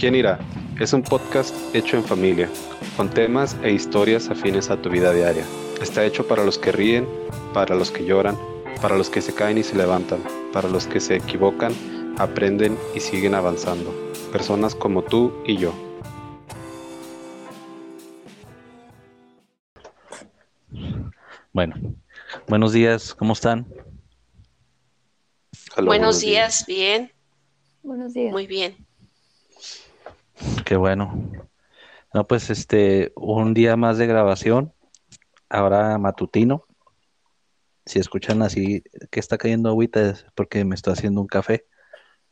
¿Quién irá? Es un podcast hecho en familia, con temas e historias afines a tu vida diaria. Está hecho para los que ríen, para los que lloran, para los que se caen y se levantan, para los que se equivocan, aprenden y siguen avanzando. Personas como tú y yo. Bueno, buenos días, ¿cómo están? Buenos, días, bien. Buenos días. Muy bien. Qué bueno. No, pues este, un día más de grabación, ahora matutino. Si escuchan así que está cayendo agüita es porque me estoy haciendo un café.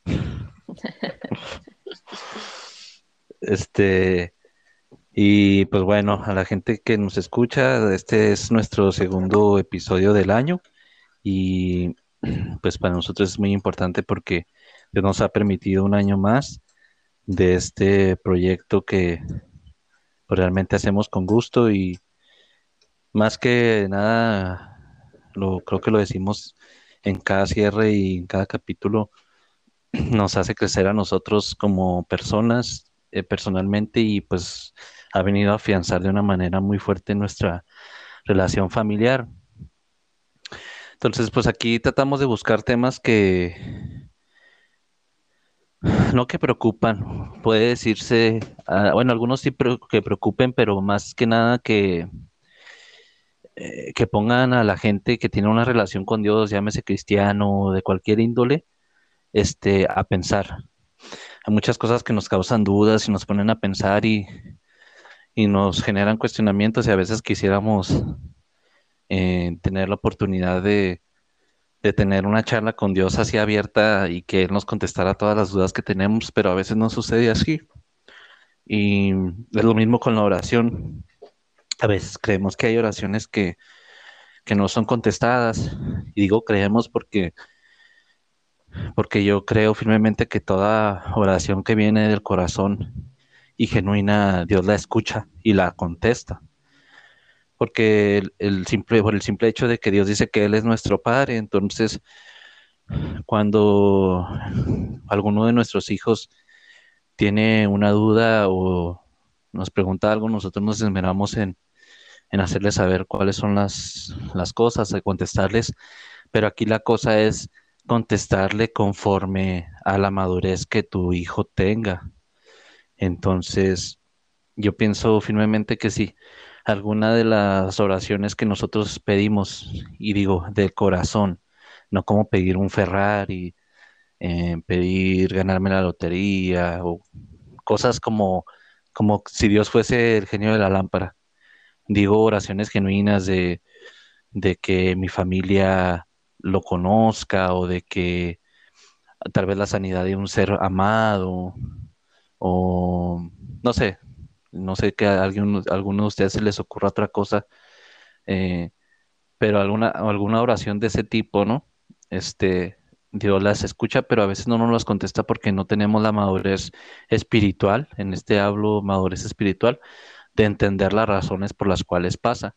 este, y pues bueno, a la gente que nos escucha, este es nuestro segundo episodio del año y pues para nosotros es muy importante porque nos ha permitido un año más de este proyecto que realmente hacemos con gusto y más que nada, lo, creo que lo decimos en cada cierre y en cada capítulo, nos hace crecer a nosotros como personas, eh, personalmente, y pues ha venido a afianzar de una manera muy fuerte nuestra relación familiar. Entonces, pues aquí tratamos de buscar temas que, no que preocupan, puede decirse, ah, bueno, algunos sí que preocupen, pero más que nada que, eh, que pongan a la gente que tiene una relación con Dios, llámese cristiano o de cualquier índole, este, a pensar. Hay muchas cosas que nos causan dudas y nos ponen a pensar y, y nos generan cuestionamientos y a veces quisiéramos eh, tener la oportunidad de, de tener una charla con Dios así abierta y que Él nos contestara todas las dudas que tenemos, pero a veces no sucede así. Y es lo mismo con la oración. A veces creemos que hay oraciones que, que no son contestadas. Y digo creemos porque, porque yo creo firmemente que toda oración que viene del corazón y genuina, Dios la escucha y la contesta porque el, simple, por el simple hecho de que Dios dice que Él es nuestro Padre, entonces cuando alguno de nuestros hijos tiene una duda o nos pregunta algo, nosotros nos esmeramos en, en hacerles saber cuáles son las, las cosas, de contestarles, pero aquí la cosa es contestarle conforme a la madurez que tu hijo tenga. Entonces, yo pienso firmemente que sí, alguna de las oraciones que nosotros pedimos, y digo de corazón, no como pedir un Ferrari, eh, pedir ganarme la lotería o cosas como, como si Dios fuese el genio de la lámpara. Digo oraciones genuinas de, de que mi familia lo conozca o de que tal vez la sanidad de un ser amado o no sé, no sé que a alguien, alguno de ustedes se les ocurra otra cosa, eh, pero alguna, alguna oración de ese tipo, ¿no? Este, Dios las escucha, pero a veces no nos las contesta porque no tenemos la madurez espiritual, en este hablo madurez espiritual, de entender las razones por las cuales pasa.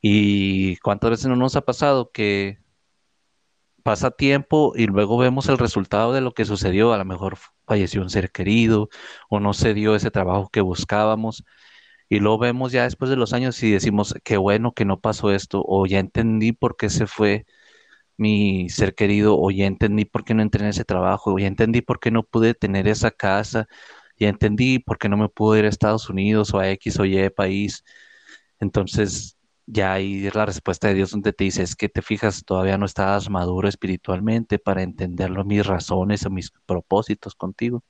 Y cuántas veces no nos ha pasado que pasa tiempo y luego vemos el resultado de lo que sucedió. A lo mejor falleció un ser querido o no se dio ese trabajo que buscábamos. Y lo vemos ya después de los años y decimos, qué bueno que no pasó esto, o ya entendí por qué se fue mi ser querido, o ya entendí por qué no entré en ese trabajo, o ya entendí por qué no pude tener esa casa, ya entendí por qué no me pude ir a Estados Unidos o a X o Y país. Entonces, ya ahí la respuesta de Dios donde te dice, es que te fijas, todavía no estás maduro espiritualmente para entender mis razones o mis propósitos contigo.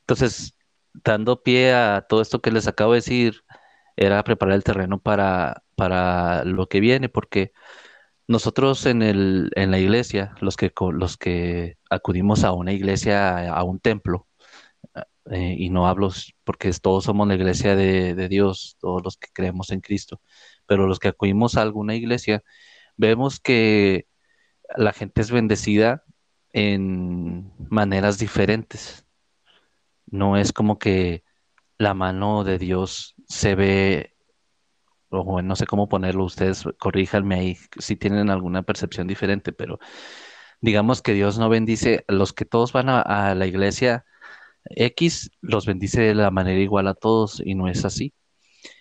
Entonces, dando pie a todo esto que les acabo de decir, era preparar el terreno para, para lo que viene, porque nosotros en, el, en la iglesia, los que, los que acudimos a una iglesia, a un templo, eh, y no hablo porque todos somos la iglesia de, Dios, todos los que creemos en Cristo, pero los que acudimos a alguna iglesia, vemos que la gente es bendecida en maneras diferentes. No es como que la mano de Dios se ve, o no sé cómo ponerlo, ustedes corríjanme ahí si tienen alguna percepción diferente, pero digamos que Dios no bendice los que todos van a la iglesia X los bendice de la manera igual a todos y no es así.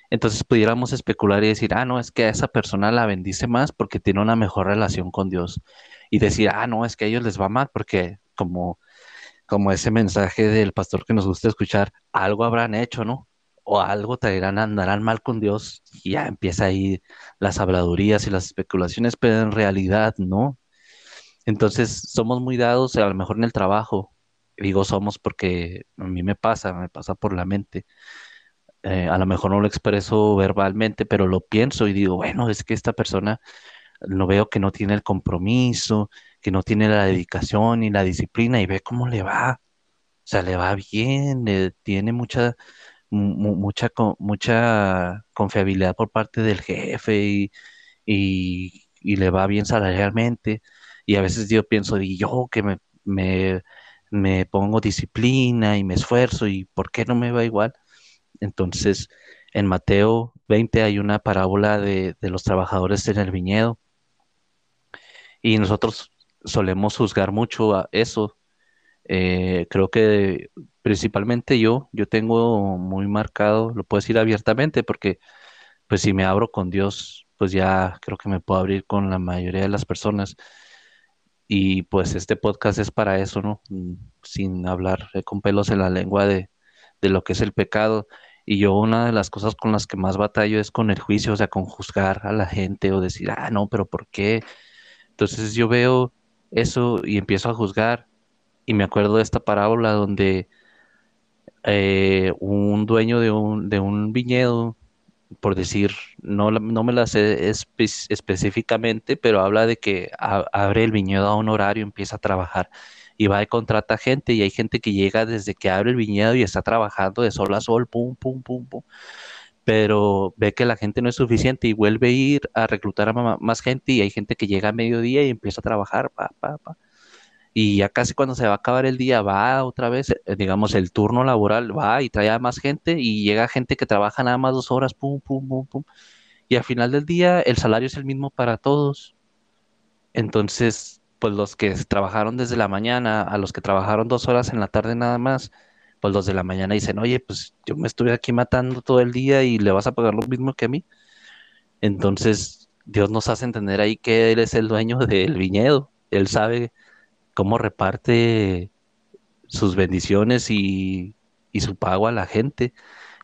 Entonces pudiéramos especular y decir, ah, no, es que a esa persona la bendice más porque tiene una mejor relación con Dios. Y decir, ah, no, es que a ellos les va mal porque como, como ese mensaje del pastor que nos gusta escuchar, algo habrán hecho, ¿no? O algo traerán, andarán mal con Dios y ya empieza ahí las habladurías y las especulaciones, pero en realidad no. Entonces somos muy dados, a lo mejor en el trabajo, digo somos porque a mí me pasa, me pasa por la mente eh, a lo mejor no lo expreso verbalmente, pero lo pienso y digo, bueno, es que esta persona lo veo que no tiene el compromiso, que no tiene la dedicación y la disciplina y ve cómo le va. O sea, le va bien, tiene mucha, mucha, mucha confiabilidad por parte del jefe y, y, le va bien salarialmente. Y a veces yo pienso, y yo que me, me, me pongo disciplina y me esfuerzo, ¿y por qué no me va igual? Entonces, en Mateo 20 hay una parábola de, los trabajadores en el viñedo y nosotros solemos juzgar mucho a eso. Eh, creo que principalmente yo, yo tengo muy marcado, lo puedo decir abiertamente, porque pues si me abro con Dios, pues ya creo que me puedo abrir con la mayoría de las personas. Y pues este podcast es para eso, ¿no? Mm, sin hablar con pelos en la lengua de, de lo que es el pecado. Y yo una de las cosas con las que más batallo es con el juicio, o sea, con juzgar a la gente o decir, ah, no, pero ¿por qué? Entonces yo veo eso y empiezo a juzgar y me acuerdo de esta parábola donde eh, un dueño de un, de un viñedo, por decir, no, no me la sé específicamente, pero habla de que abre el viñedo a un horario, empieza a trabajar y va y contrata gente y hay gente que llega desde que abre el viñedo y está trabajando de sol a sol, pum, pum, pum, pum. Pero ve que la gente no es suficiente y vuelve a ir a reclutar a más gente y hay gente que llega a mediodía y empieza a trabajar, pa, pa, pa. Y ya casi cuando se va a acabar el día va otra vez, eh, digamos, el turno laboral va y trae a más gente y llega gente que trabaja nada más dos horas, pum, pum, pum, pum. Y al final del día el salario es el mismo para todos. Entonces, pues los que trabajaron desde la mañana a los que trabajaron dos horas en la tarde nada más, pues los de la mañana dicen, oye, pues yo me estuve aquí matando todo el día y le vas a pagar lo mismo que a mí. Entonces, Dios nos hace entender ahí que Él es el dueño del viñedo. Él sabe cómo reparte sus bendiciones y, y su pago a la gente.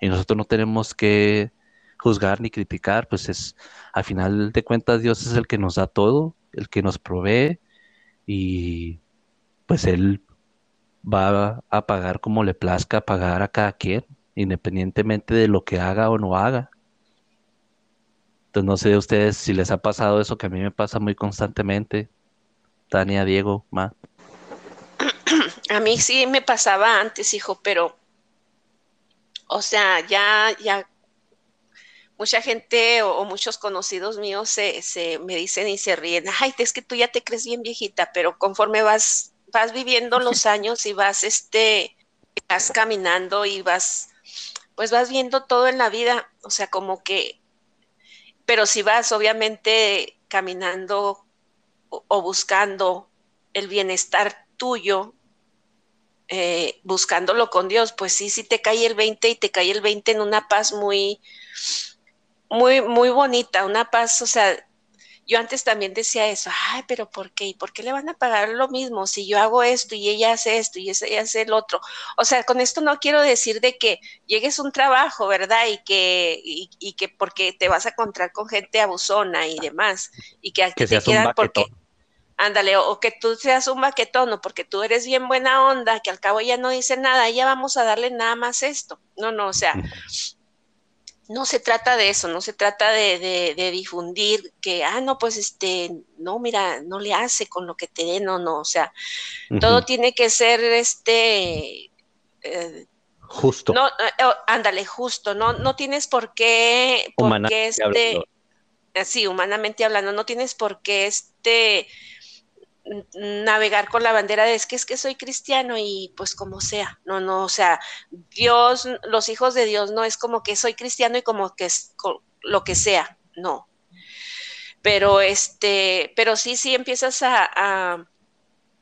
Y nosotros no tenemos que juzgar ni criticar, pues es, al final de cuentas, Dios es el que nos da todo, el que nos provee y pues él va a pagar como le plazca pagar a cada quien, independientemente de lo que haga o no haga. Entonces no sé de ustedes si les ha pasado eso que a mí me pasa muy constantemente. Tania, Diego, Ma. A mí sí me pasaba antes, hijo, pero, o sea, ya, ya mucha gente o, muchos conocidos míos se, se, me dicen y se ríen, ay, es que tú ya te crees bien viejita, pero conforme vas, vas viviendo los años y vas, este, vas caminando y vas, pues vas viendo todo en la vida, o sea, como que, pero si vas obviamente caminando o, buscando el bienestar tuyo, eh, buscándolo con Dios, pues sí, sí te cae el 20 y te cae el 20 en una paz muy, muy, muy bonita, una paz, o sea, yo antes también decía eso, ay, pero ¿por qué? ¿Y por qué le van a pagar lo mismo si yo hago esto y ella hace esto y ella hace el otro? O sea, con esto no quiero decir de que llegues a un trabajo, ¿verdad? Y que, y, que porque te vas a encontrar con gente abusona y demás, y que aquí te quedan porque... Ándale, o, que tú seas un baquetón, o porque tú eres bien buena onda, que al cabo ella no dice nada, ya vamos a darle nada más esto. No, no, o sea, no se trata de eso, no se trata de, difundir que, ah, no, pues este, no, mira, no le hace con lo que te dé, no, no, o sea, todo tiene que ser este... Eh, justo. No, eh, oh, ándale, justo, no, no tienes por qué, por qué este, sí, humanamente hablando, no tienes por qué este navegar con la bandera de es que es que soy cristiano y pues como sea, no, no, o sea, Dios, los hijos de Dios no es como que soy cristiano y como que es lo que sea, no. Pero este, pero sí, sí empiezas a,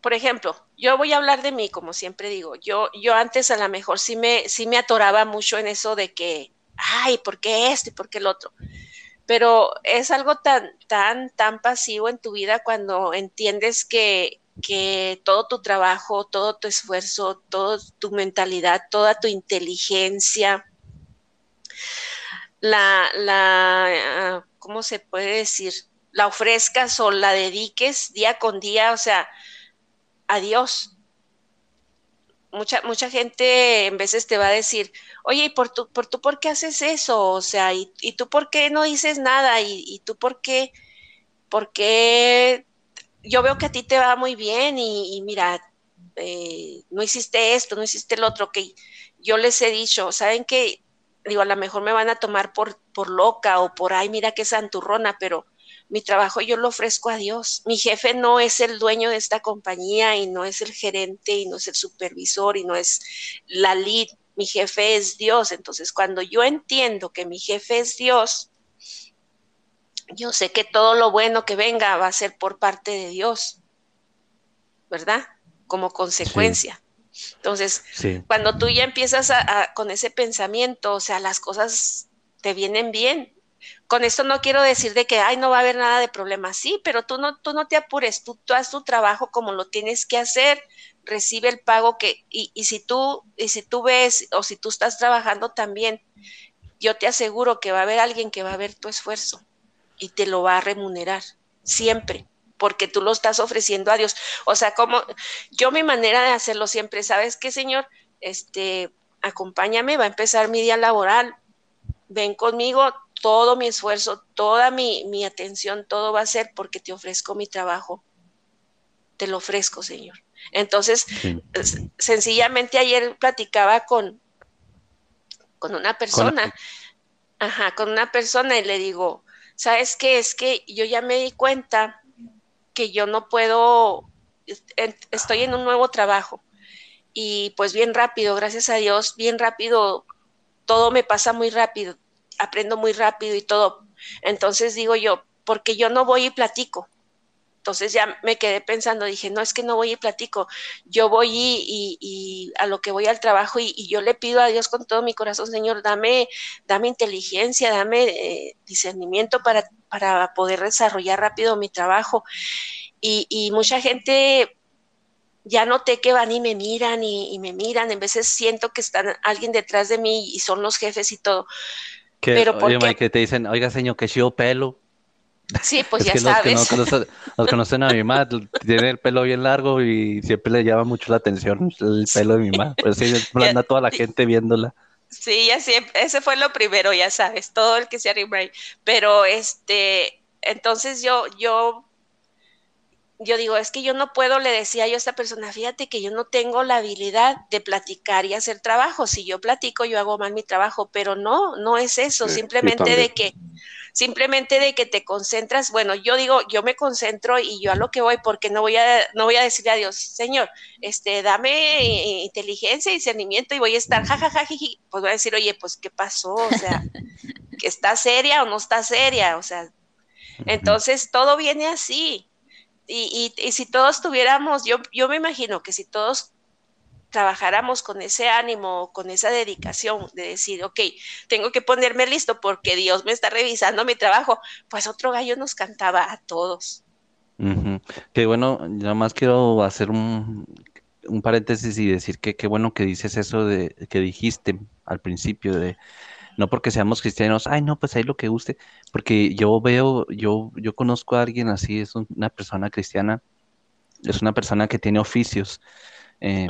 por ejemplo, yo voy a hablar de mí, como siempre digo, yo, yo antes a lo mejor sí me, sí me atoraba mucho en eso de que, ay, ¿por qué esto y por qué el otro? Pero es algo tan, tan, tan pasivo en tu vida cuando entiendes que, que todo tu trabajo, todo tu esfuerzo, toda tu mentalidad, toda tu inteligencia, la, la, ah, ¿cómo se puede decir? La ofrezcas o la dediques día con día, o sea, a Dios. Mucha, mucha gente en veces te va a decir, oye, ¿y por tú, por tú por qué haces eso? O sea, ¿y, tú por qué no dices nada? ¿Y, tú por qué, por qué yo veo que a ti te va muy bien y, mira, eh, no hiciste esto, no hiciste el otro, que yo les he dicho, ¿saben que Digo, a lo mejor me van a tomar por, por loca o por, ay, mira qué santurrona, pero mi trabajo yo lo ofrezco a Dios. Mi jefe no es el dueño de esta compañía y no es el gerente y no es el supervisor y no es la lead. Mi jefe es Dios. Entonces, cuando yo entiendo que mi jefe es Dios, yo sé que todo lo bueno que venga va a ser por parte de Dios, ¿verdad? Como consecuencia. Entonces, cuando tú ya empiezas con ese pensamiento, o sea, las cosas te vienen bien. Con esto no quiero decir de que, ay, no va a haber nada de problema, sí, pero tú no, tú no te apures, tú, tú haz tu trabajo como lo tienes que hacer, recibe el pago que, y, y si tú, y si tú ves, o si tú estás trabajando también, yo te aseguro que va a haber alguien que va a ver tu esfuerzo y te lo va a remunerar, siempre, porque tú lo estás ofreciendo a Dios. O sea, como yo mi manera de hacerlo siempre, ¿sabes qué, Señor? Este, acompáñame, va a empezar mi día laboral, ven conmigo, todo mi esfuerzo, toda mi, mi atención, todo va a ser porque te ofrezco mi trabajo. Te lo ofrezco, Señor. Entonces, sencillamente ayer platicaba con, con una persona, ajá, con una persona y le digo, ¿sabes qué? Es que yo ya me di cuenta que yo no puedo, estoy en un nuevo trabajo y pues bien rápido, gracias a Dios, bien rápido, todo me pasa muy rápido, aprendo muy rápido y todo. Entonces digo yo, porque yo no voy y platico, entonces ya me quedé pensando, dije, no, es que no voy y platico, yo voy y, a lo que voy al trabajo y, yo le pido a Dios con todo mi corazón, Señor, dame, dame inteligencia, dame eh, discernimiento para, para poder desarrollar rápido mi trabajo. Y, mucha gente ya noté que van y me miran y, me miran, en veces siento que están alguien detrás de mí y son los jefes y todo. Pero oye, que te dicen, oiga, señor, que yo pelo. Sí, pues ya sabes. Los que, no conocen, a mi mamá, tiene el pelo bien largo y siempre le llama mucho la atención el pelo de mi mamá. Pues sí, anda toda la gente viéndola. Sí, ya siempre, ese fue lo primero, ya sabes, todo el que se arriba ahí. Pero este, entonces yo, yo, yo digo, es que yo no puedo, le decía yo a esta persona, fíjate que yo no tengo la habilidad de platicar y hacer trabajo. Si yo platico, yo hago mal mi trabajo, pero no, no es eso, simplemente de que simplemente de que te concentras, bueno, yo digo, yo me concentro y yo a lo que voy, porque no voy a, no voy a decirle a Dios, Señor, este, dame inteligencia y discernimiento y voy a estar jajaja, pues voy a decir, oye, pues, ¿qué pasó? O sea, que está seria o no está seria, o sea, entonces todo viene así. Y, y, y si todos tuviéramos, yo, yo me imagino que si todos trabajáramos con ese ánimo, con esa dedicación de decir, ok, tengo que ponerme listo porque Dios me está revisando mi trabajo, pues otro gallo nos cantaba a todos. Qué bueno, nada más quiero hacer un, un paréntesis y decir que qué bueno que dices eso de que dijiste al principio de no porque seamos cristianos, ay no, pues ahí lo que guste, porque yo veo, yo, yo conozco a alguien así, es una persona cristiana, es una persona que tiene oficios. Eh,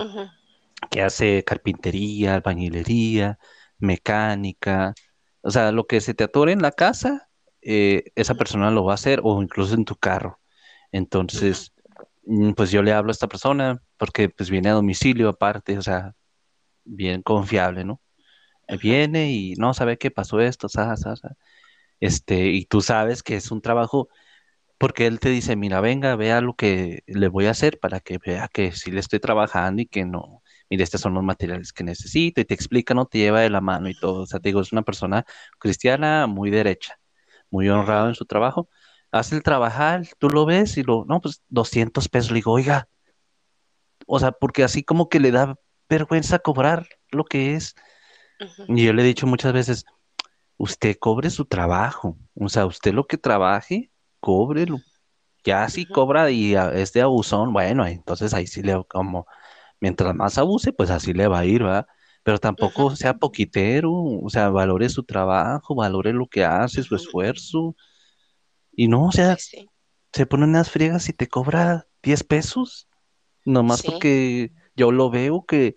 que hace carpintería, albañilería, mecánica, o sea, lo que se te atore en la casa, eh, esa persona lo va a hacer o incluso en tu carro. Entonces, mm, pues yo le hablo a esta persona porque pues viene a domicilio aparte, o sea, bien confiable, ¿no? Viene y no sabe qué pasó esto, sa, sa, este, y tú sabes que es un trabajo porque él te dice, mira, venga, vea lo que le voy a hacer para que vea que sí le estoy trabajando y que no, mire, estos son los materiales que necesito y te explica, no te lleva de la mano y todo. O sea, te digo, es una persona cristiana muy derecha, muy honrado en su trabajo. Hace el trabajar, tú lo ves y lo, no, pues 200 pesos. Le digo, oiga, o sea, porque así como que le da vergüenza cobrar lo que es. Y yo le he dicho muchas veces, usted cobre su trabajo, o sea, usted lo que trabaje, cóbrelo. Ya si cobra y es de abusón, bueno, entonces ahí sí le como, mientras más abuse, pues así le va a ir, ¿verdad? Pero tampoco sea poquitero, o sea, valore su trabajo, valore lo que hace, su esfuerzo. Y no, o sea, se ponen unas friegas y te cobra 10 pesos, nomás porque yo lo veo que,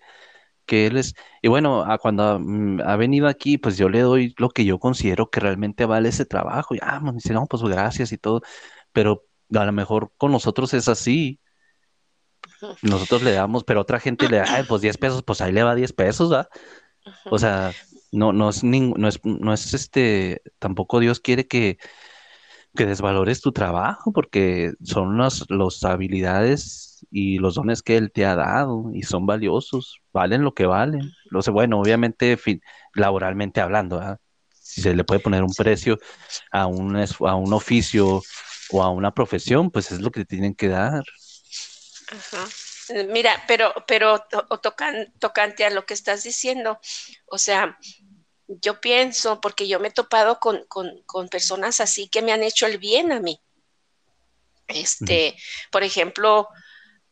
que él es, y bueno, cuando mm, ha venido aquí, pues yo le doy lo que yo considero que realmente vale ese trabajo, y ah, me dice, no, pues gracias y todo, pero a lo mejor con nosotros es así, nosotros le damos, pero otra gente le da, pues 10 pesos, pues ahí le va 10 pesos, ¿va? O sea, no, no es, no es, no es este, tampoco Dios quiere que, que desvalores tu trabajo, porque son las, las habilidades y los dones que Él te ha dado y son valiosos, valen lo que valen. Lo sé, bueno, obviamente laboralmente hablando, si se le puede poner un precio a un, a un oficio o a una profesión, pues es lo que tienen que dar. Ajá. Mira, pero, pero tocan, tocante a lo que estás diciendo, o sea, yo pienso, porque yo me he topado con, personas así que me han hecho el bien a mí. Este, por ejemplo,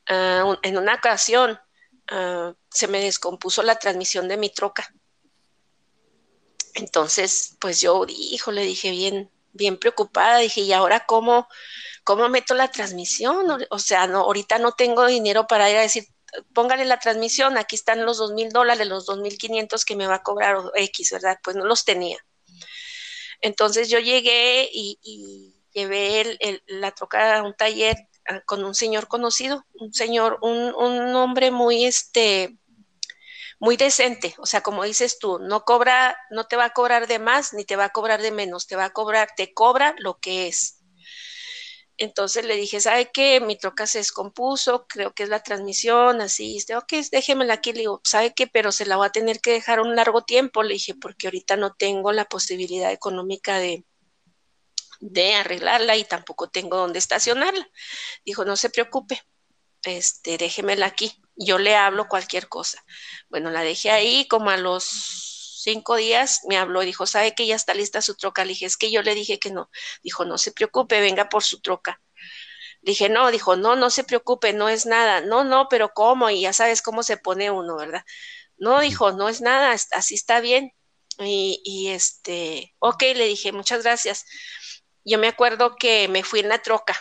ah, en una ocasión ah, se me descompuso la transmisión de mi troca. Entonces, pues yo, hijo, le dije bien, bien preocupada, dije, ¿y ahora cómo, cómo meto la transmisión? O sea, no, ahorita no tengo dinero para ir a decir, póngale la transmisión, aquí están los dos mil dólares, los dos mil quinientos que me va a cobrar X, ¿verdad? Pues no los tenía. Entonces yo llegué y, llevé la troca a un taller con un señor conocido, un señor, un, un hombre muy, este, muy decente, o sea, como dices tú, no cobra, no te va a cobrar de más ni te va a cobrar de menos, te va a cobrar, te cobra lo que es. Entonces le dije, ¿sabe qué? Mi troca se descompuso, creo que es la transmisión, así, este, ok, déjemela aquí, le digo, ¿sabe qué? Pero se la voy a tener que dejar un largo tiempo, le dije, porque ahorita no tengo la posibilidad económica de, de arreglarla y tampoco tengo dónde estacionarla. Dijo, no se preocupe, este, déjemela aquí, yo le hablo cualquier cosa. Bueno, la dejé ahí como a los cinco días me habló y dijo, ¿sabe que ya está lista su troca? Le dije, es que yo le dije que no. Dijo, no se preocupe, venga por su troca. Dije, no, dijo, no, no se preocupe, no es nada. No, no, pero ¿cómo? Y ya sabes cómo se pone uno, ¿verdad? No, dijo, no es nada, así está bien. Y, y este, ok, le dije, muchas gracias. Yo me acuerdo que me fui en la troca,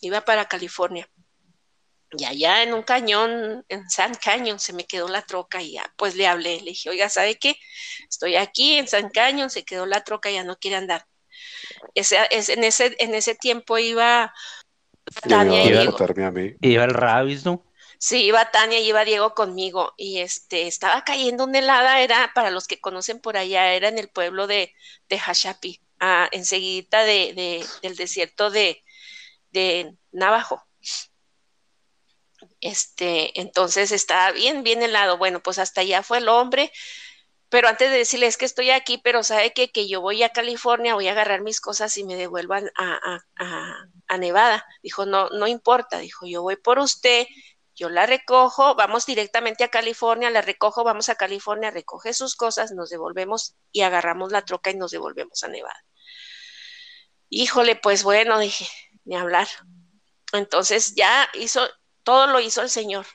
iba para California. Y allá en un cañón, en San Canyon, se me quedó la troca y ya, pues le hablé, le dije, oiga, ¿sabe qué? Estoy aquí en San Canyon, se quedó la troca, ya no quiere andar. Ese, en, ese, en ese tiempo iba Tania y Diego. Iba el Rabis, ¿no? Sí, iba Tania y iba Diego conmigo y este estaba cayendo una helada, era para los que conocen por allá, era en el pueblo de, de Hashapi, ah, enseguida de, del desierto de, de Navajo. Este, entonces estaba bien, bien helado. Bueno, pues hasta allá fue el hombre. Pero antes de decirle es que estoy aquí, pero sabe que, que yo voy a California, voy a agarrar mis cosas y me devuelvan a, a, Nevada. Dijo, no, no importa. Dijo, yo voy por usted, yo la recojo, vamos directamente a California, la recojo, vamos a California, recoge sus cosas, nos devolvemos y agarramos la troca y nos devolvemos a Nevada. Híjole, pues bueno, dije, ni hablar. Entonces ya hizo, todo lo hizo el Señor.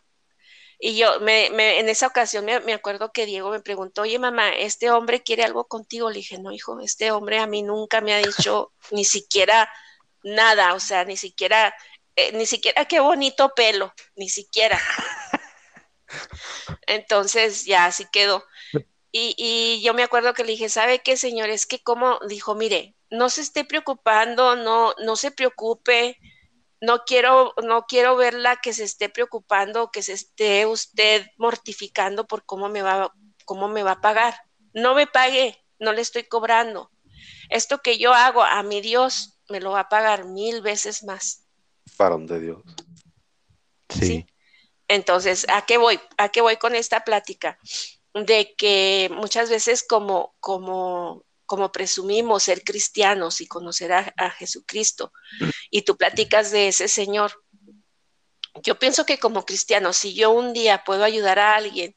Y yo, me, en esa ocasión me, acuerdo que Diego me preguntó, oye mamá, ¿este hombre quiere algo contigo? Le dije, no, hijo, este hombre a mí nunca me ha dicho ni siquiera nada, o sea, ni siquiera, eh, ni siquiera qué bonito pelo, ni siquiera. Entonces ya así quedó. Y, y, yo me acuerdo que le dije, ¿sabe qué, señor? Es que como dijo, mire, no se esté preocupando, no, no se preocupe, no quiero, no quiero verla que se esté preocupando, que se esté usted mortificando por cómo me va, cómo me va a pagar. No me pague, no le estoy cobrando. Esto que yo hago a mi Dios me lo va a pagar mil veces más. Para de Dios. Sí. Entonces, ¿a qué voy? ¿A qué voy con esta plática? De que muchas veces como, como como presumimos ser cristianos y conocer a, Jesucristo, y tú platicas de ese Señor, yo pienso que como cristiano, si yo un día puedo ayudar a alguien,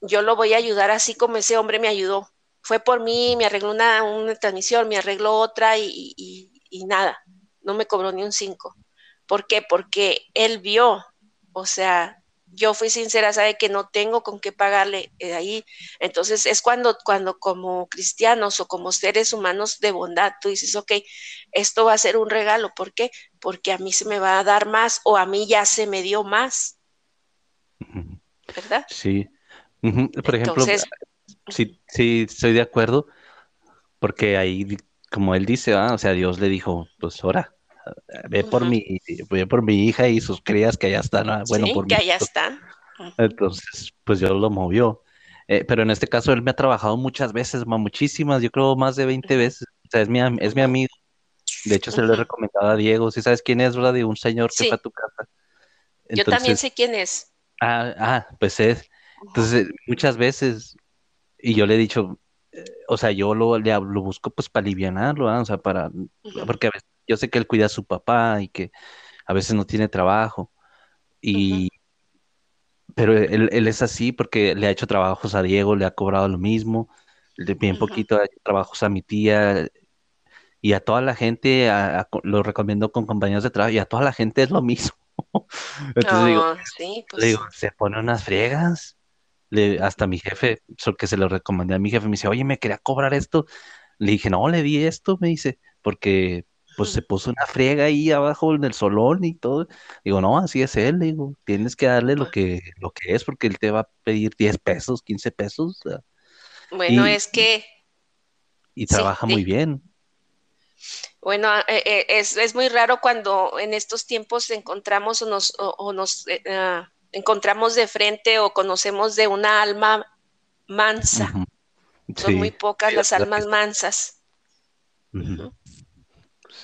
yo lo voy a ayudar así como ese hombre me ayudó. Fue por mí, me arregló una, una transmisión, me arregló otra y, y nada, no me cobró ni un cinco. ¿Por qué? Porque él vio, o sea, yo fui sincera, sabe que no tengo con qué pagarle eh, ahí. Entonces es cuando, cuando como cristianos o como seres humanos de bondad, tú dices, ok, esto va a ser un regalo. ¿Por qué? Porque a mí se me va a dar más o a mí ya se me dio más. ¿Verdad? Sí. Por ejemplo, sí, sí, estoy de acuerdo, porque ahí, como él dice, o sea, Dios le dijo, pues ahora, ve por mi, ve por mi hija y sus crías que allá están, ah, bueno, por que allá están. Entonces, pues Dios lo movió. Eh, pero en este caso él me ha trabajado muchas veces, muchísimas, yo creo más de 20 veces. O sea, es mi, es mi amigo. De hecho, se lo he recomendado a Diego. Si sabes quién es, ¿verdad? De un señor que fue a tu casa. yo también sé quién es. Ah, ah, pues es. Entonces, muchas veces, y yo le he dicho, eh, o sea, yo lo, le, lo busco pues para alivianarlo, o sea, para, porque a veces yo sé que él cuida a su papá y que a veces no tiene trabajo. Y, pero él, es así porque le ha hecho trabajos a Diego, le ha cobrado lo mismo, le bien poquito ha hecho trabajos a mi tía y a toda la gente, lo recomiendo con compañeros de trabajo y a toda la gente es lo mismo. Entonces digo, pues se pone unas friegas. Le, hasta mi jefe, que se lo recomendé a mi jefe, me dice, oye, me quería cobrar esto. Le dije, no, le di esto, me dice, porque pues se puso una friega ahí abajo en el solón y todo. Digo, no, así es él, digo, tienes que darle lo que, lo que es porque él te va a pedir 10 pesos, 15 pesos. Bueno, es que... Y trabaja muy bien. Bueno, eh, eh, es, muy raro cuando en estos tiempos encontramos o nos, o, nos eh, ah, encontramos de frente o conocemos de una alma mansa. Son muy pocas las almas mansas.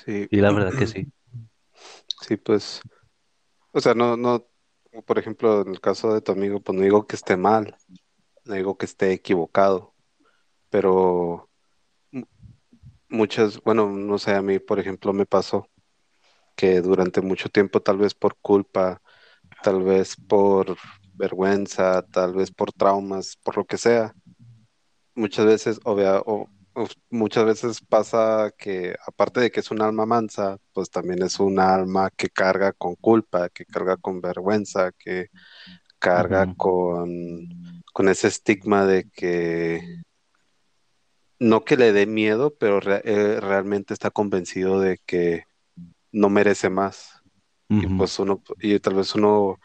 Sí. Y la verdad que sí. Sí, pues, o sea, no, no, por ejemplo, en el caso de tu amigo, pues no digo que esté mal, no digo que esté equivocado, pero muchas, bueno, no sé, a mí, por ejemplo, me pasó que durante mucho tiempo, tal vez por culpa, tal vez por vergüenza, tal vez por traumas, por lo que sea, muchas veces, o, muchas veces pasa que aparte de que es un alma mansa, pues también es un alma que carga con culpa, que carga con vergüenza, que carga con, con ese estigma de que no que le dé miedo, pero eh, realmente está convencido de que no merece más. Y pues uno, y tal vez uno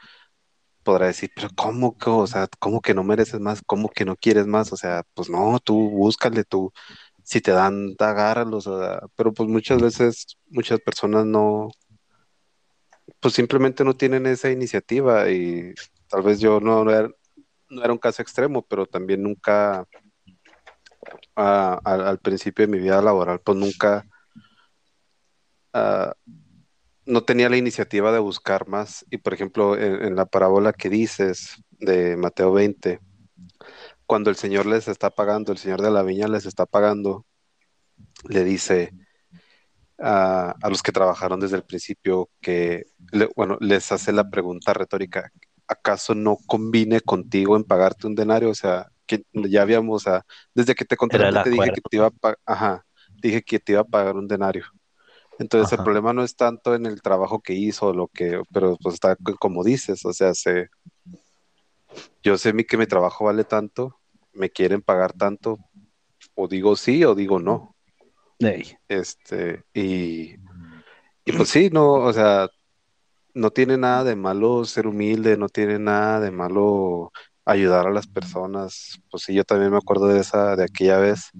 podrá decir, pero ¿cómo que, cómo que no mereces más? ¿Cómo que no quieres más? O sea, pues no, tú búscale, tú, si te dan, agárralos, pero pues muchas veces, muchas personas no, pues simplemente no tienen esa iniciativa y tal vez yo no, no, era, un caso extremo, pero también nunca, al principio de mi vida laboral, pues nunca... Ah, no tenía la iniciativa de buscar más. Y por ejemplo, en, la parábola que dices de Mateo 20, cuando el Señor les está pagando, el Señor de la viña les está pagando, le dice a, los que trabajaron desde el principio que, bueno, les hace la pregunta retórica, ¿acaso no convine contigo en pagarte un denario? O sea, que ya habíamos, o sea, desde que te contraté te dije que te iba a ajá, dije que te iba a pagar un denario. Entonces el problema no es tanto en el trabajo que hizo, lo que, pero pues está como dices, o sea, se, yo sé que mi trabajo vale tanto, me quieren pagar tanto, o digo sí o digo no. Este, y, y pues sí, no, o sea, no tiene nada de malo ser humilde, no tiene nada de malo ayudar a las personas. Pues sí, yo también me acuerdo de esa, de aquella vez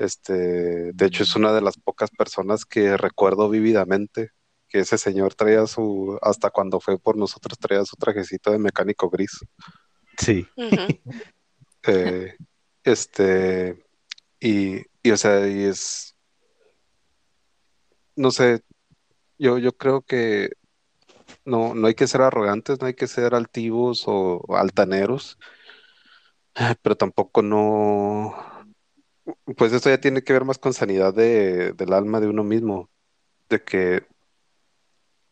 este, de hecho, es una de las pocas personas que recuerdo vívidamente que ese señor traía su, hasta cuando fue por nosotros, traía su trajecito de mecánico gris. Sí. Eh, este, y, y, o sea, y es, no sé, yo, yo creo que no, no hay que ser arrogantes, no hay que ser altivos o altaneros, pero tampoco no, pues esto ya tiene que ver más con sanidad de, del alma de uno mismo, de que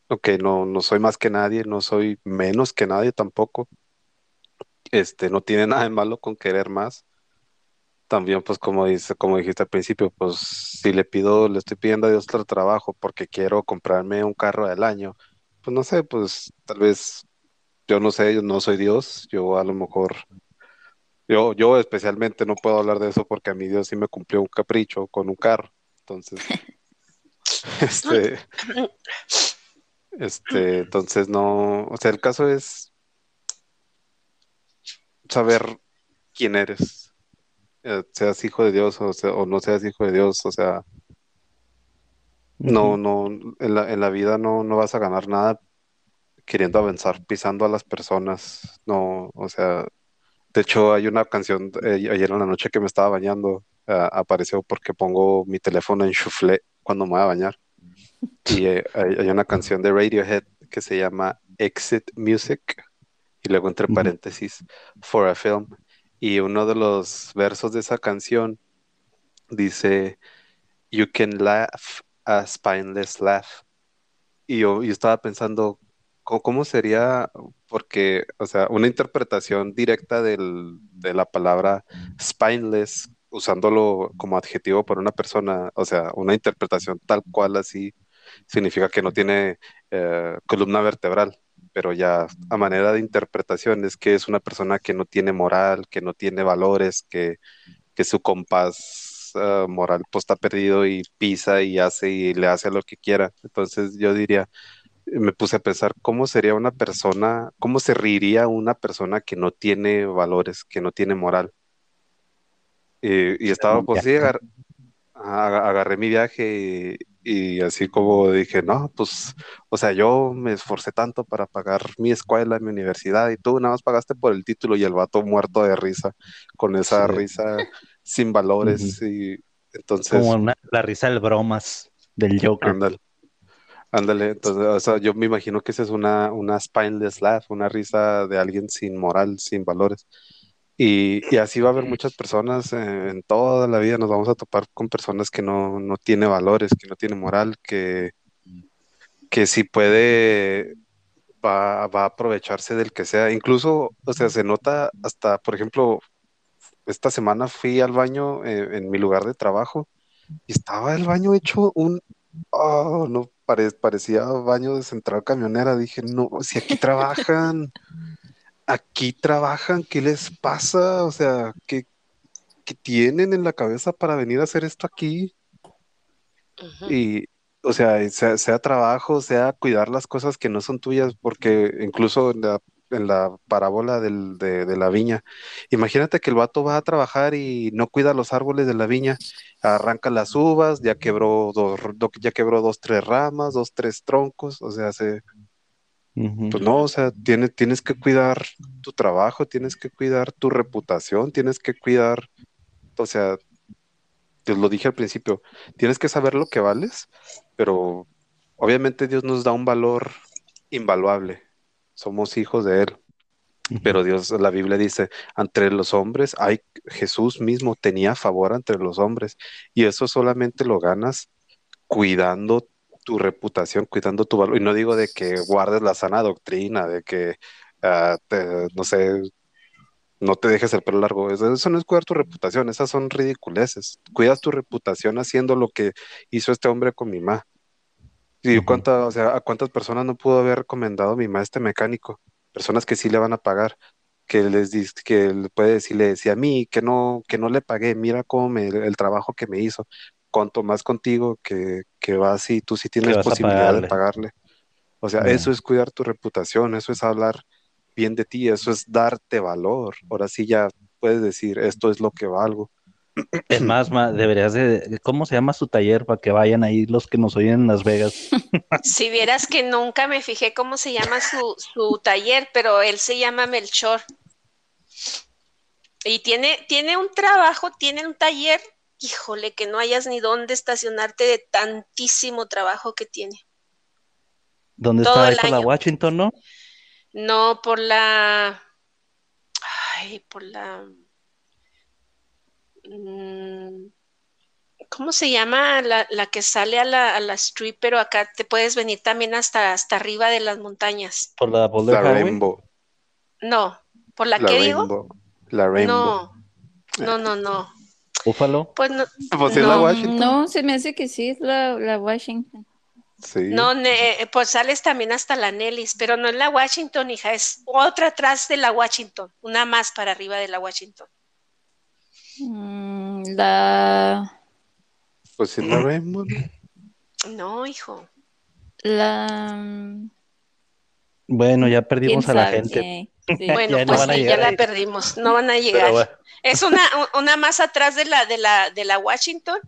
ok, no, no soy más que nadie, no soy menos que nadie tampoco. Este, no tiene nada de malo con querer más. También, pues, como dice, como dijiste al principio, pues, si le pido, le estoy pidiendo a Dios otro trabajo porque quiero comprarme un carro del año, pues no sé, pues tal vez, yo no sé, yo no soy Dios, yo a lo mejor, yo, yo especialmente no puedo hablar de eso porque a mi Dios sí me cumplió un capricho con un carro. Entonces, este, este, entonces no, o sea, el caso es saber quién eres, eh, seas hijo de Dios o, sea- o no seas hijo de Dios, o sea, no, no, en la, en la vida no, no vas a ganar nada queriendo avanzar, pisando a las personas, no, o sea, de hecho hay una canción eh, ayer en la noche que me estaba bañando, ah, apareció porque pongo mi teléfono en shuffle cuando me voy a bañar. Y eh, hay, hay una canción de Radiohead que se llama Exit Music y luego entre paréntesis For a Film. Y uno de los versos de esa canción dice You can laugh a spineless laugh. Y yo, yo estaba pensando, ¿cómo, cómo sería? Porque, o sea, una interpretación directa del- de la palabra spineless, usándolo como adjetivo para una persona, o sea, una interpretación tal cual así, significa que no tiene eh, columna vertebral, pero ya a manera de interpretación es que es una persona que no tiene moral, que no tiene valores, que, su compás eh, moral pues está perdido y pisa y hace y le hace lo que quiera. Entonces yo diría, me puse a pensar cómo sería una persona, cómo se reiría una persona que no tiene valores, que no tiene moral. Y, y estaba, pues sí, agar- aga- agarré mi viaje y, y así como dije, no, pues, o sea, yo me esforcé tanto para pagar mi escuela, mi universidad y tú nada más pagaste por el título y el vato muerto de risa, con esa Sí. risa sin valores y entonces, Como una- la risa del bromas del Joker. Ándale, entonces, o sea, yo me imagino que esa es una, una spineless laugh, una risa de alguien sin moral, sin valores. Y, y así va a haber muchas personas eh, en toda la vida, nos vamos a topar con personas que no, no tienen valores, que no tienen moral, que, que si puede, va, va a aprovecharse del que sea. Incluso, o sea, se nota hasta, por ejemplo, esta semana fui al baño eh, en mi lugar de trabajo y estaba el baño hecho un, oh, no, pare- parecía baño de central camionera. Dije, no, si aquí trabajan, aquí trabajan, ¿qué les pasa? O sea, ¿qué, qué tienen en la cabeza para venir a hacer esto aquí? Y, o sea, sea, sea trabajo, sea cuidar las cosas que no son tuyas, porque incluso en la, en la parábola del- de, de la viña, imagínate que el vato va a trabajar y no cuida los árboles de la viña, arranca las uvas, ya quebró dos, do- ya quebró dos, tres ramas, dos, tres troncos, o sea, se, pues no, o sea, tienes, tienes que cuidar tu trabajo, tienes que cuidar tu reputación, tienes que cuidar, o sea, te lo dije al principio, tienes que saber lo que vales, pero obviamente Dios nos da un valor invaluable. Somos hijos de Él. Pero Dios, la Biblia dice, entre los hombres hay, Jesús mismo tenía favor entre los hombres, y eso solamente lo ganas cuidando tu reputación, cuidando tu valor. Y no digo de que guardes la sana doctrina, de que, ah, te- no sé, no te dejes el pelo largo. Eso, eso no es cuidar tu reputación, esas son ridiculeces. Cuidas tu reputación haciendo lo que hizo este hombre con mi mamá. Y cuánta, o sea, a cuántas personas no pudo haber recomendado mi mamá este mecánico. Personas que sí le van a pagar, que les dis- que puede decirle, si a mí que no, que no le pagué, mira cómo me, el trabajo que me hizo. Cuanto más contigo que, que vas y tú sí tienes posibilidad de pagarle. O sea, Eh. eso es cuidar tu reputación, eso es hablar bien de ti, eso es darte valor. Ahora sí ya puedes decir, esto es lo que valgo. Es más, ma, deberías de... ¿Cómo se llama su taller para que vayan ahí los que nos oyen en Las Vegas? Si vieras que nunca me fijé cómo se llama su, su taller, pero él se llama Melchor. Y tiene, tiene un trabajo, tiene un taller, híjole, que no hayas ni dónde estacionarte de tantísimo trabajo que tiene. ¿Dónde Todo está ahí por la. Washington, no? No por la. Ay, por la. Mm, ¿cómo se llama? La, la que sale a la, a la street, pero acá te puedes venir también hasta, hasta arriba de las montañas. Por la Boulder La. Rainbow. No, ¿por la, La qué digo? Rainbow. La Rainbow. No, no, no, no. Búfalo. Pues no, Pues sí, es la No, Washington. No, se me hace que sí es la, la Washington. Sí. no, ne- eh, pues sales también hasta la Nellis, pero no es la Washington, hija, es otra atrás de la Washington, una más para arriba de la Washington. Mm, la, Pues es la Rainbow. ¿no? No, hijo. la, Bueno, ya perdimos a la gente. sí. Bueno, Ya no pues van a sí, ya llegar la perdimos, no van a llegar. bueno, Es una, una más atrás de la, de la, de la Washington.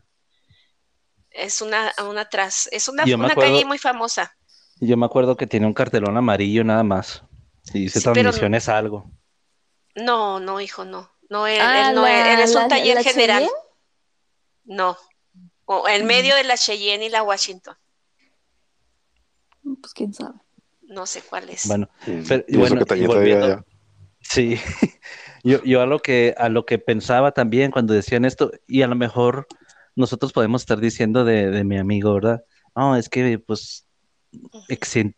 Es una, una atrás. Es una, una acuerdo- calle muy famosa. yo me acuerdo que tiene un cartelón amarillo nada más. Y dice Sí, transmisiones algo. No, no, hijo, no. No, él, Ah, él no, la- él es un la- taller la general. Cheyenne. No. O en medio de la Cheyenne y la Washington. Pues quién sabe. No sé cuál es. Bueno, Mm. Pero- y bueno, que y volviendo-. Sí, yo, yo a lo que a lo que pensaba también cuando decían esto, y a lo mejor nosotros podemos estar diciendo de, de mi amigo, ¿verdad? No, es que pues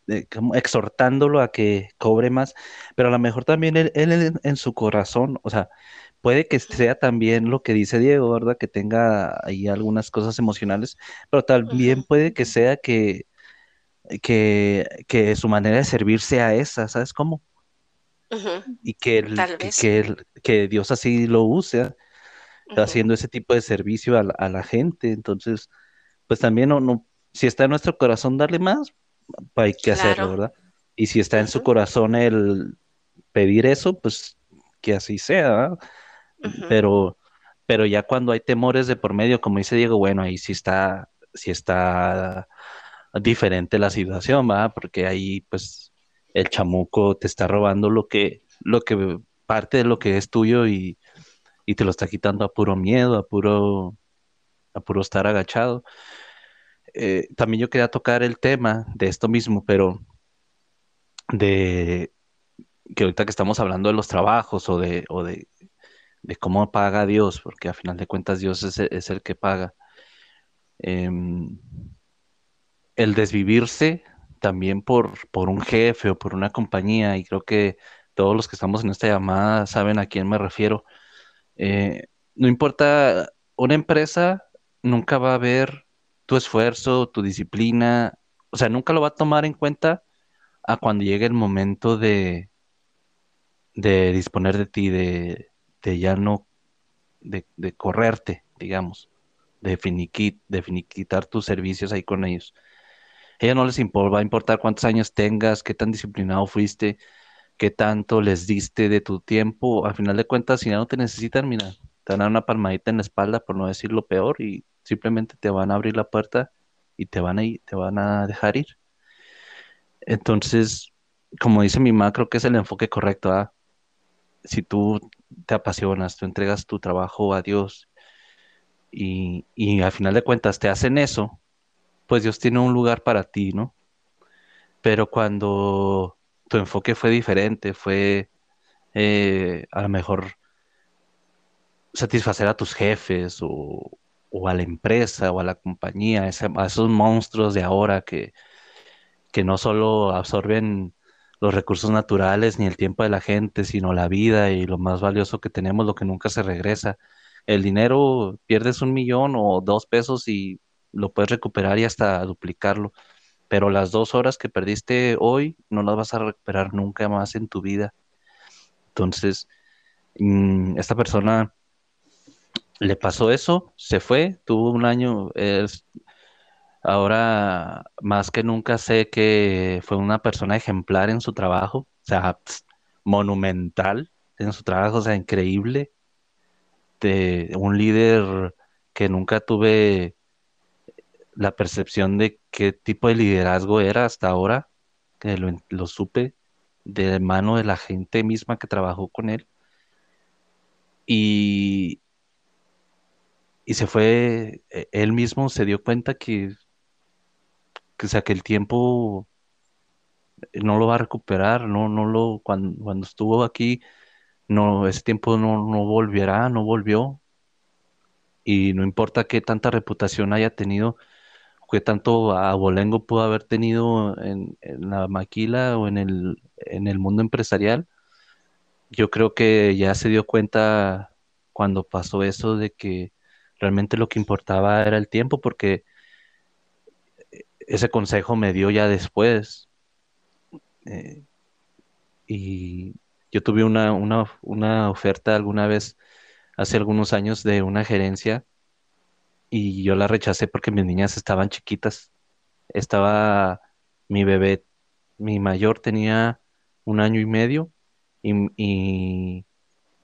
eh, como exhortándolo a que cobre más, pero a lo mejor también él, él en, en su corazón, o sea, puede que sea también lo que dice Diego, ¿verdad? Que tenga ahí algunas cosas emocionales, pero también puede que sea que, que, que su manera de servir sea esa, ¿sabes cómo? Y que, el- que, que el- que Dios así lo use, ujú. haciendo ese tipo de servicio a la, a la gente. Entonces, pues también no, no, si está en nuestro corazón darle más, hay que hacerlo. ¿verdad? Y si está en su corazón el pedir eso, pues que así sea. Pero, pero ya cuando hay temores de por medio, como dice Diego, bueno, ahí sí está, sí está diferente la situación, ¿verdad? Porque ahí, pues, el chamuco te está robando lo que, lo que, parte de lo que es tuyo y, y te lo está quitando a puro miedo, a puro, a puro estar agachado. Eh, también yo quería tocar el tema de esto mismo, pero de que ahorita que estamos hablando de los trabajos o de, o de, de cómo paga Dios, porque a final de cuentas Dios es, el- que paga. Em, el desvivirse también por, por un jefe o por una compañía, y creo que todos los que estamos en esta llamada saben a quién me refiero. Eh, no importa, una empresa nunca va a ver tu esfuerzo, tu disciplina, o sea, nunca lo va a tomar en cuenta a cuando llegue el momento de, de disponer de ti, de, de ya no, de, de correrte, digamos, de, finiquit, de finiquitar tus servicios ahí con ellos. A ellos no les va a importar cuántos años tengas, qué tan disciplinado fuiste, qué tanto les diste de tu tiempo. Al final de cuentas, si ya no te necesitan, mira, te dar una palmadita en la espalda, por no decir lo peor, y simplemente te van a abrir la puerta y te van a ir, te van a dejar ir. Entonces, como dice mi mamá, creo que es el enfoque correcto, ¿ah? Si tú te apasionas, tú entregas tu trabajo a Dios y, y al final de cuentas te hacen eso, pues Dios tiene un lugar para ti, ¿no? Pero cuando tu enfoque fue diferente, fue eh, a lo mejor satisfacer a tus jefes o, o a la empresa o a la compañía, a esos monstruos de ahora que, que no solo absorben los recursos naturales ni el tiempo de la gente, sino la vida y lo más valioso que tenemos, lo que nunca se regresa. El dinero, pierdes un millón o dos pesos y lo puedes recuperar y hasta duplicarlo, pero las dos horas que perdiste hoy no las vas a recuperar nunca más en tu vida. Entonces, mm, esta persona le pasó eso, se fue, tuvo un año, es, ahora más que nunca sé que fue una persona ejemplar en su trabajo, o sea, monumental en su trabajo, o sea, increíble, de un líder que nunca tuve la percepción de qué tipo de liderazgo era hasta ahora, que lo, lo supe de mano de la gente misma que trabajó con él. Y, y se fue, eh, él mismo se dio cuenta que, que, o sea, que el tiempo no lo va a recuperar, no, no lo, cuando, cuando estuvo aquí, no, ese tiempo no, no volverá, no volvió. y no importa qué tanta reputación haya tenido, qué tanto abolengo pudo haber tenido en, en la maquila o en el, en el mundo empresarial, yo creo que ya se dio cuenta cuando pasó eso de que realmente lo que importaba era el tiempo, porque ese consejo me dio ya después. Eh, y yo tuve una, una, una oferta alguna vez, hace algunos años, de una gerencia y yo la rechacé porque mis niñas estaban chiquitas. Estaba mi bebé, mi mayor tenía un año y medio y, y,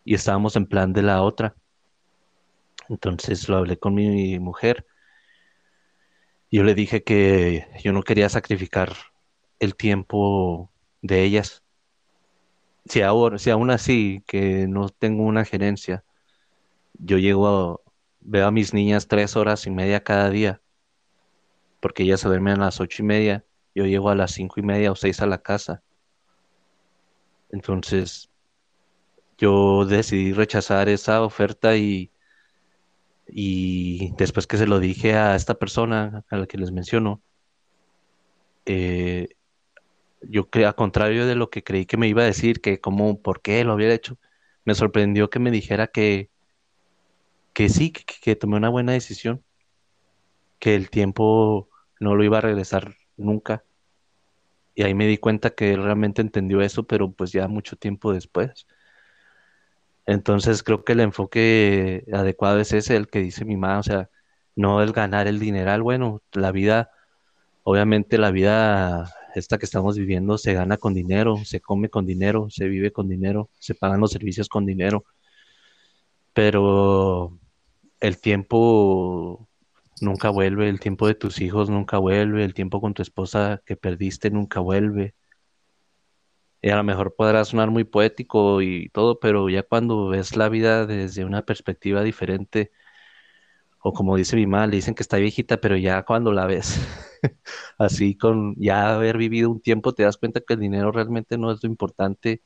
y estábamos en plan de la otra. Entonces lo hablé con mi mujer. Yo le dije que yo no quería sacrificar el tiempo de ellas. Si ahora, si aún así que no tengo una gerencia, yo llego a, veo a mis niñas tres horas y media cada día, porque ellas se duermen a las ocho y media, yo llego a las cinco y media o seis a la casa. Entonces, yo decidí rechazar esa oferta y, y después que se lo dije a esta persona a la que les menciono, eh, yo creo, a contrario de lo que creí que me iba a decir, que cómo, por qué lo había hecho, me sorprendió que me dijera que, que sí, que, que tomé una buena decisión, que el tiempo no lo iba a regresar nunca. Y ahí me di cuenta que él realmente entendió eso, pero pues ya mucho tiempo después. Entonces creo que el enfoque adecuado es ese, el que dice mi mamá, o sea, no el ganar el dineral. Bueno, la vida, obviamente la vida esta que estamos viviendo se gana con dinero, se come con dinero, se vive con dinero, se pagan los servicios con dinero, pero el tiempo nunca vuelve, el tiempo de tus hijos nunca vuelve, el tiempo con tu esposa que perdiste nunca vuelve. Y a lo mejor podrá sonar muy poético y todo, pero ya cuando ves la vida desde una perspectiva diferente, o como dice mi mamá, le dicen que está viejita, pero ya cuando la ves así con ya haber vivido un tiempo, te das cuenta que el dinero realmente no es lo importante.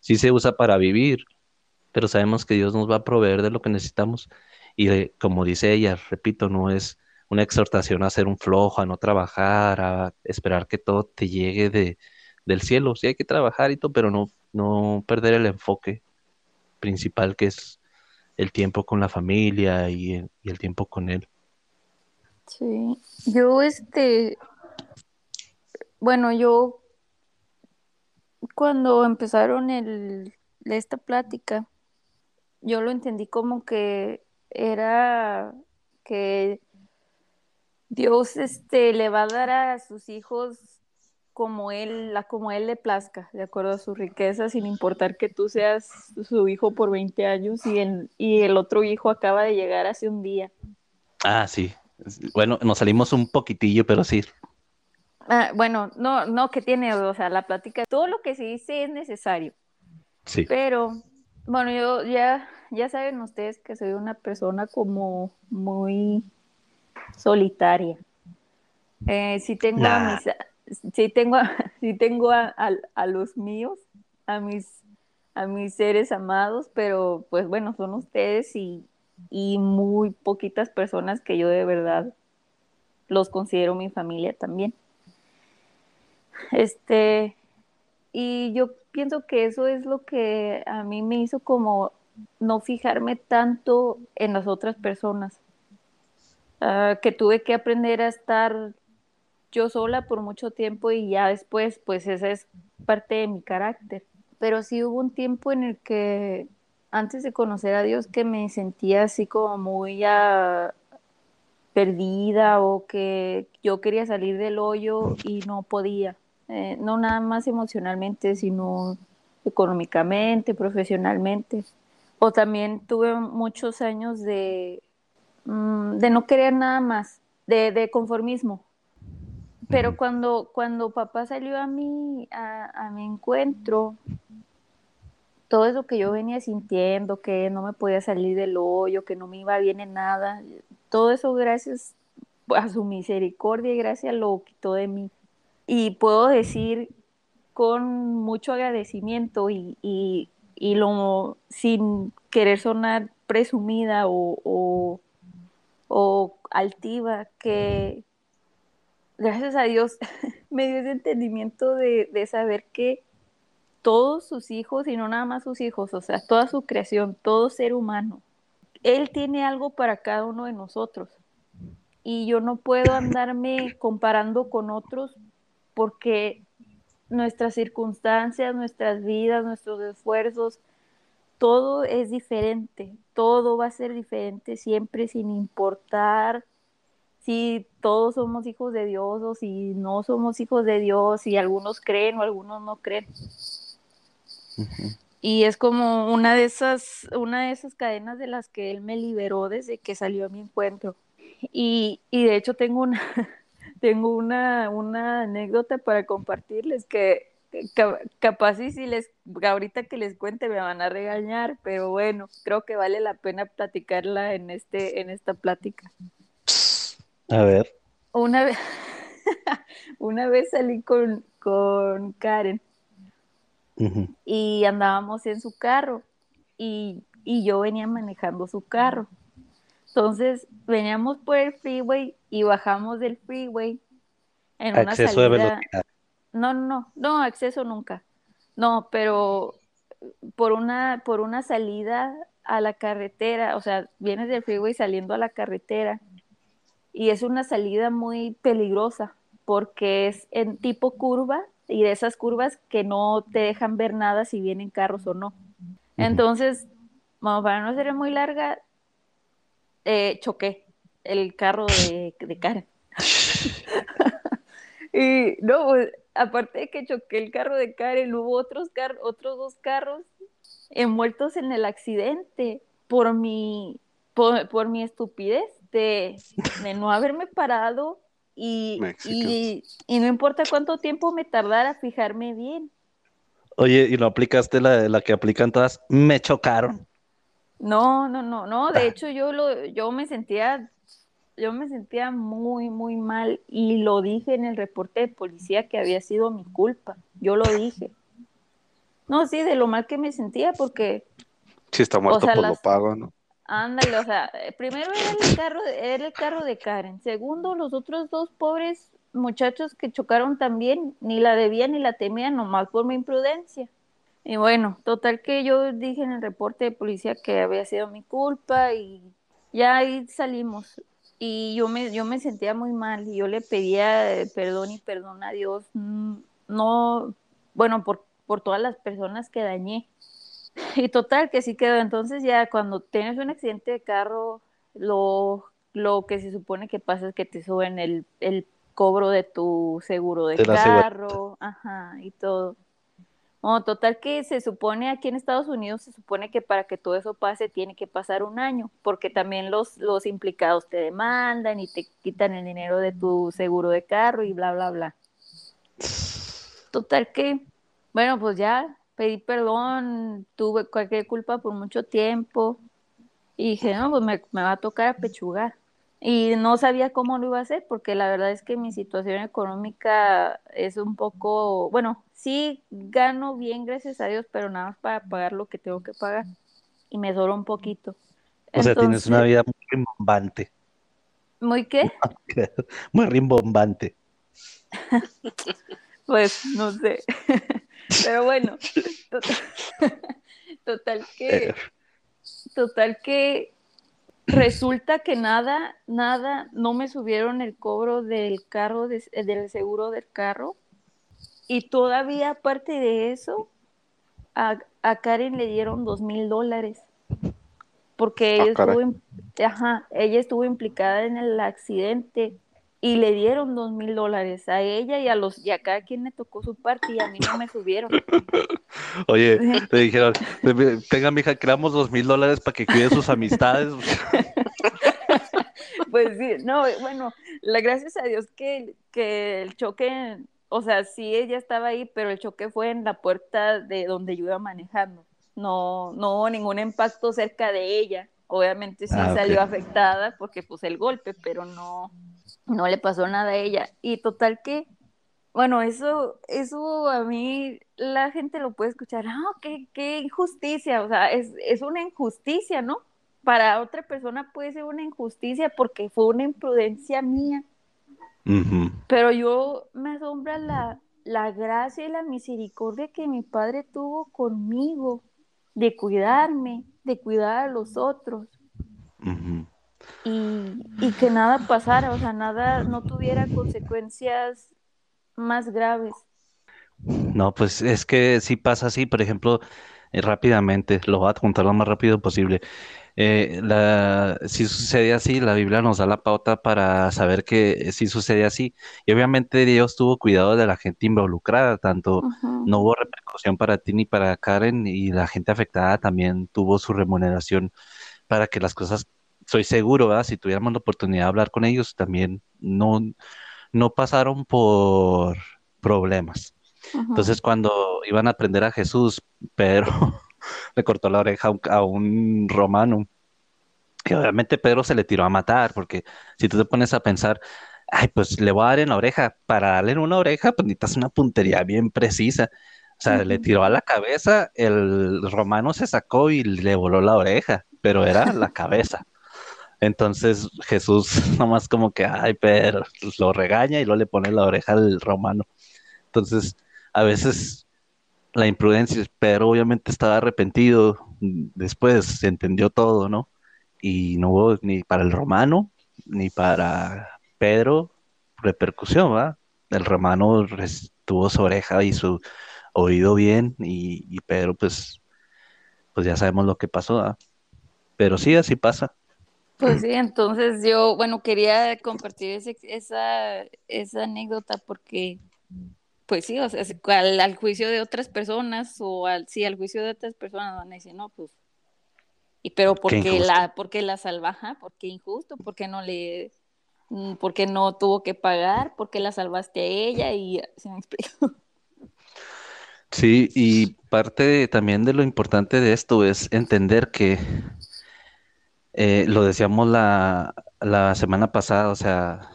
Sí se usa para vivir, pero sabemos que Dios nos va a proveer de lo que necesitamos. Y como dice ella, repito, no es una exhortación a ser un flojo, a no trabajar, a esperar que todo te llegue de, del cielo. Sí hay que trabajar y todo, pero no, no perder el enfoque principal que es el tiempo con la familia y el, y el tiempo con él. Sí, yo este, bueno, yo cuando empezaron el, esta plática, yo lo entendí como que era que Dios este le va a dar a sus hijos como él, la como él le plazca, de acuerdo a su riqueza, sin importar que tú seas su hijo por 20 años y el, y el otro hijo acaba de llegar hace un día. Ah, sí. Bueno, nos salimos un poquitillo, pero sí. Ah, bueno, no, no, que tiene, o sea, la plática, todo lo que se dice es necesario, Sí. pero bueno, yo ya, ya saben ustedes que soy una persona como muy solitaria. Eh, sí tengo a Nah. mis, sí tengo, sí tengo a los míos, a mis, a mis seres amados, pero pues bueno, son ustedes y, y muy poquitas personas que yo de verdad los considero mi familia también. Este, y yo pienso que eso es lo que a mí me hizo como no fijarme tanto en las otras personas. Ah, que tuve que aprender a estar yo sola por mucho tiempo y ya después, pues esa es parte de mi carácter. Pero sí hubo un tiempo en el que antes de conocer a Dios que me sentía así como muy ah, perdida o que yo quería salir del hoyo y no podía. Eh, no nada más emocionalmente, sino económicamente, profesionalmente. O también tuve muchos años de, mm, de no querer nada más, de, de conformismo. Pero cuando, cuando papá salió a mi, a, a mi encuentro, todo eso que yo venía sintiendo, que no me podía salir del hoyo, que no me iba bien en nada, todo eso gracias a su misericordia y gracia lo quitó de mí. Y puedo decir con mucho agradecimiento y, y, y lo sin querer sonar presumida o, o, o altiva, que gracias a Dios me dio ese entendimiento de, de saber que todos sus hijos, y no nada más sus hijos, o sea, toda su creación, todo ser humano, Él tiene algo para cada uno de nosotros. Y yo no puedo andarme comparando con otros porque nuestras circunstancias, nuestras vidas, nuestros esfuerzos, todo es diferente, todo va a ser diferente siempre sin importar si todos somos hijos de Dios o si no somos hijos de Dios, si algunos creen o algunos no creen. Y es como una de esas, una de esas cadenas de las que él me liberó desde que salió a mi encuentro. Y, y de hecho tengo una, tengo una, una anécdota para compartirles que capaz y si les, ahorita que les cuente me van a regañar, pero bueno, creo que vale la pena platicarla en este, en esta plática. A ver. Una vez, una vez salí con, con Karen y andábamos en su carro y, y yo venía manejando su carro. Entonces veníamos por el freeway y bajamos del freeway en una Acceso de salida. velocidad. No, no, no, acceso nunca. No, pero por una, por una salida a la carretera, o sea, vienes del freeway saliendo a la carretera y es una salida muy peligrosa porque es en tipo curva y de esas curvas que no te dejan ver nada si vienen carros o no. Entonces, bueno, para no ser muy larga, eh, choqué el carro de, de Karen. y no, pues, aparte de que choqué el carro de Karen, hubo otros, car otros dos carros envueltos en el accidente por mi, por, por mi estupidez de, de, no haberme parado y, y, y, no importa cuánto tiempo me tardara a fijarme bien. Oye, ¿y no aplicaste la, la que aplican todas? Me chocaron. No, no, no, no, de hecho yo lo, yo me sentía, yo me sentía muy, muy mal y lo dije en el reporte de policía que había sido mi culpa, yo lo dije. No, sí, de lo mal que me sentía porque... Si está muerto, o sea, pues las- lo pago, ¿no? Ándale, o sea, eh, primero era el carro, era el carro de Karen. Segundo, los otros dos pobres muchachos que chocaron también, ni la debían ni la temían, nomás por mi imprudencia. Y bueno, total que yo dije en el reporte de policía que había sido mi culpa y ya ahí salimos. Y yo me, yo me sentía muy mal y yo le pedía eh, perdón y perdón a Dios. mm, No, bueno, por, por todas las personas que dañé. Y total, que sí quedó. Entonces ya cuando tienes un accidente de carro, lo, lo que se supone que pasa es que te suben el, el cobro de tu seguro de carro, ajá, y todo. No, total que se supone aquí en Estados Unidos, se supone que para que todo eso pase tiene que pasar un año, porque también los, los implicados te demandan y te quitan el dinero de tu seguro de carro y bla, bla, bla. Total que, bueno, pues ya pedí perdón, tuve cualquier culpa por mucho tiempo y dije, no, pues me, me va a tocar apechugar. Y no sabía cómo lo iba a hacer porque la verdad es que mi situación económica es un poco, bueno, sí gano bien, gracias a Dios, pero nada más para pagar lo que tengo que pagar y me sobra un poquito. O sea, tienes una vida muy rimbombante. ¿Muy qué? Muy rimbombante. Pues no sé. Pero bueno, total, total que, total que resulta que nada, nada, no me subieron el cobro del carro, de- del seguro del carro. Y todavía aparte de eso, a, a Karen le dieron dos mil dólares. Porque ella Ah, caray. estuvo, ajá, ella estuvo implicada en el accidente y le dieron dos mil dólares a ella y a los y a cada quien le tocó su parte y a mí no me subieron. Oye, te dijeron, tenga mija, damos dos mil dólares para que cuide sus amistades. Pues sí, no, bueno, la gracias a Dios que, que el choque, o sea, sí ella estaba ahí, pero el choque fue en la puerta de donde yo iba manejando. No, no hubo ningún impacto cerca de ella. Obviamente sí Ah, salió afectada porque pues el golpe, pero no, no le pasó nada a ella. Y total que, bueno, eso, eso a mí la gente lo puede escuchar, ah, qué, qué injusticia, o sea, es, es una injusticia, ¿no? para otra persona puede ser una injusticia porque fue una imprudencia mía. Pero yo me asombra la, la gracia y la misericordia que mi padre tuvo conmigo, de cuidarme, de cuidar a los otros. Y, y, que nada pasara, o sea, nada, no tuviera consecuencias más graves. No, pues es que sí pasa así, por ejemplo, eh, rápidamente, lo voy a contar lo más rápido posible. Eh, la, si sucede así, la Biblia nos da la pauta para saber que si sucede así. Y obviamente Dios tuvo cuidado de la gente involucrada, tanto no hubo repercusión para ti ni para Karen, y la gente afectada también tuvo su remuneración para que las cosas, soy seguro, si tuviéramos la oportunidad de hablar con ellos, también no, no pasaron por problemas. Entonces, cuando iban a aprender a Jesús, Pedro le cortó la oreja a un, romano. Y obviamente Pedro se le tiró a matar, porque si tú te pones a pensar, ay, pues le voy a dar en la oreja, para darle en una oreja, pues necesitas una puntería bien precisa. O sea, le tiró a la cabeza, el romano se sacó y le voló la oreja, pero era la cabeza. Entonces Jesús nomás como que, ay, Pedro, lo regaña y luego le pone la oreja al romano. Entonces, a veces la imprudencia, pero obviamente estaba arrepentido, después se entendió todo, ¿no? Y no hubo ni para el romano, ni para Pedro repercusión, ¿va? El romano tuvo su oreja y su oído bien, y, Pedro, pues, pues ya sabemos lo que pasó, ¿va? Pero sí, así pasa. Pues sí, entonces yo, bueno, quería compartir esa, esa anécdota porque pues sí, o sea, al, juicio de otras personas o al, sí, al juicio de otras personas van a decir, no, pues, y pero porque la, porque la salvaja, porque injusto, porque no le, mm, porque no tuvo que pagar, porque la salvaste a ella y se me explico. Sí, y parte también de lo importante de esto es entender que eh, lo decíamos la, la semana pasada, o sea,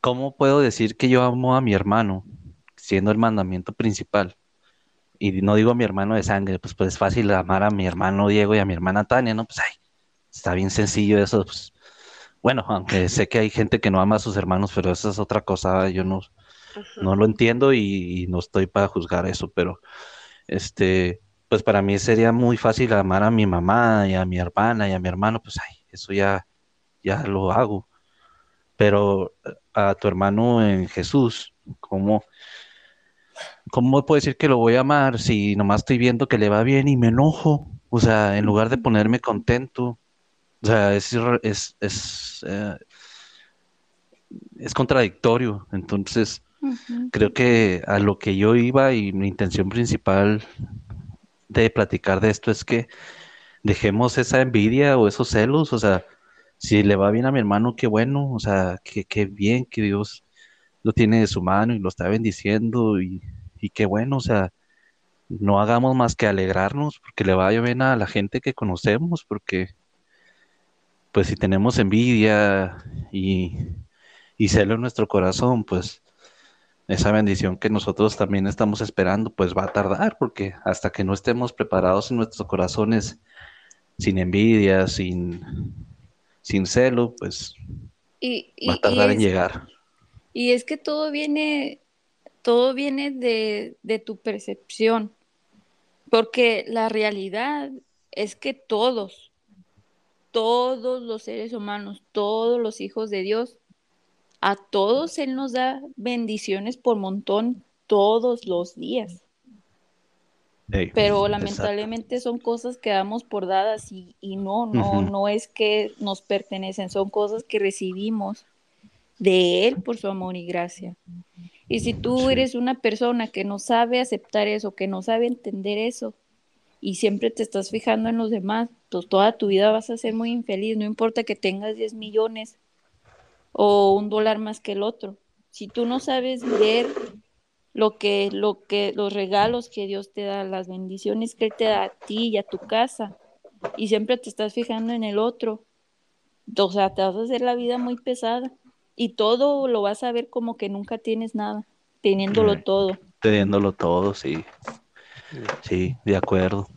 ¿cómo puedo decir que yo amo a mi hermano siendo el mandamiento principal? Y no digo a mi hermano de sangre, pues, pues es fácil amar a mi hermano Diego y a mi hermana Tania, ¿no? Pues ay, está bien sencillo eso. Pues, bueno, aunque sé que hay gente que no ama a sus hermanos, pero esa es otra cosa, yo no, no lo entiendo y, no estoy para juzgar eso, pero este, pues para mí sería muy fácil amar a mi mamá y a mi hermana y a mi hermano, pues ay, eso ya, ya lo hago. Pero a tu hermano en Jesús, ¿cómo, ¿cómo puedo decir que lo voy a amar si nomás estoy viendo que le va bien y me enojo? O sea, en lugar de ponerme contento, o sea, es, es, es, eh, es contradictorio. Entonces, creo que a lo que yo iba y mi intención principal de platicar de esto es que dejemos esa envidia o esos celos, o sea, si le va bien a mi hermano, qué bueno, o sea, qué, bien que Dios lo tiene de su mano y lo está bendiciendo y, y qué bueno, o sea, no hagamos más que alegrarnos porque le vaya bien a la gente que conocemos, porque pues si tenemos envidia y, y celo en nuestro corazón, pues esa bendición que nosotros también estamos esperando, pues va a tardar, porque hasta que no estemos preparados en nuestros corazones, sin envidia, sin, sin celo, pues va a tardar en llegar. Y es que todo viene, todo viene de, de tu percepción, porque la realidad es que todos, todos los seres humanos, todos los hijos de Dios, a todos Él nos da bendiciones por montón todos los días. Pero lamentablemente son cosas que damos por dadas y, no, no, no es que nos pertenecen, son cosas que recibimos de Él por su amor y gracia. Y si tú eres una persona que no sabe aceptar eso, que no sabe entender eso, y siempre te estás fijando en los demás, pues toda tu vida vas a ser muy infeliz, no importa que tengas 10 millones o un dólar más que el otro. Si tú no sabes ver lo que, lo que, los regalos que Dios te da, las bendiciones que Él te da a ti y a tu casa, y siempre te estás fijando en el otro, o sea, te vas a hacer la vida muy pesada y todo lo vas a ver como que nunca tienes nada, teniéndolo todo. Teniéndolo todo, sí. Sí, de acuerdo.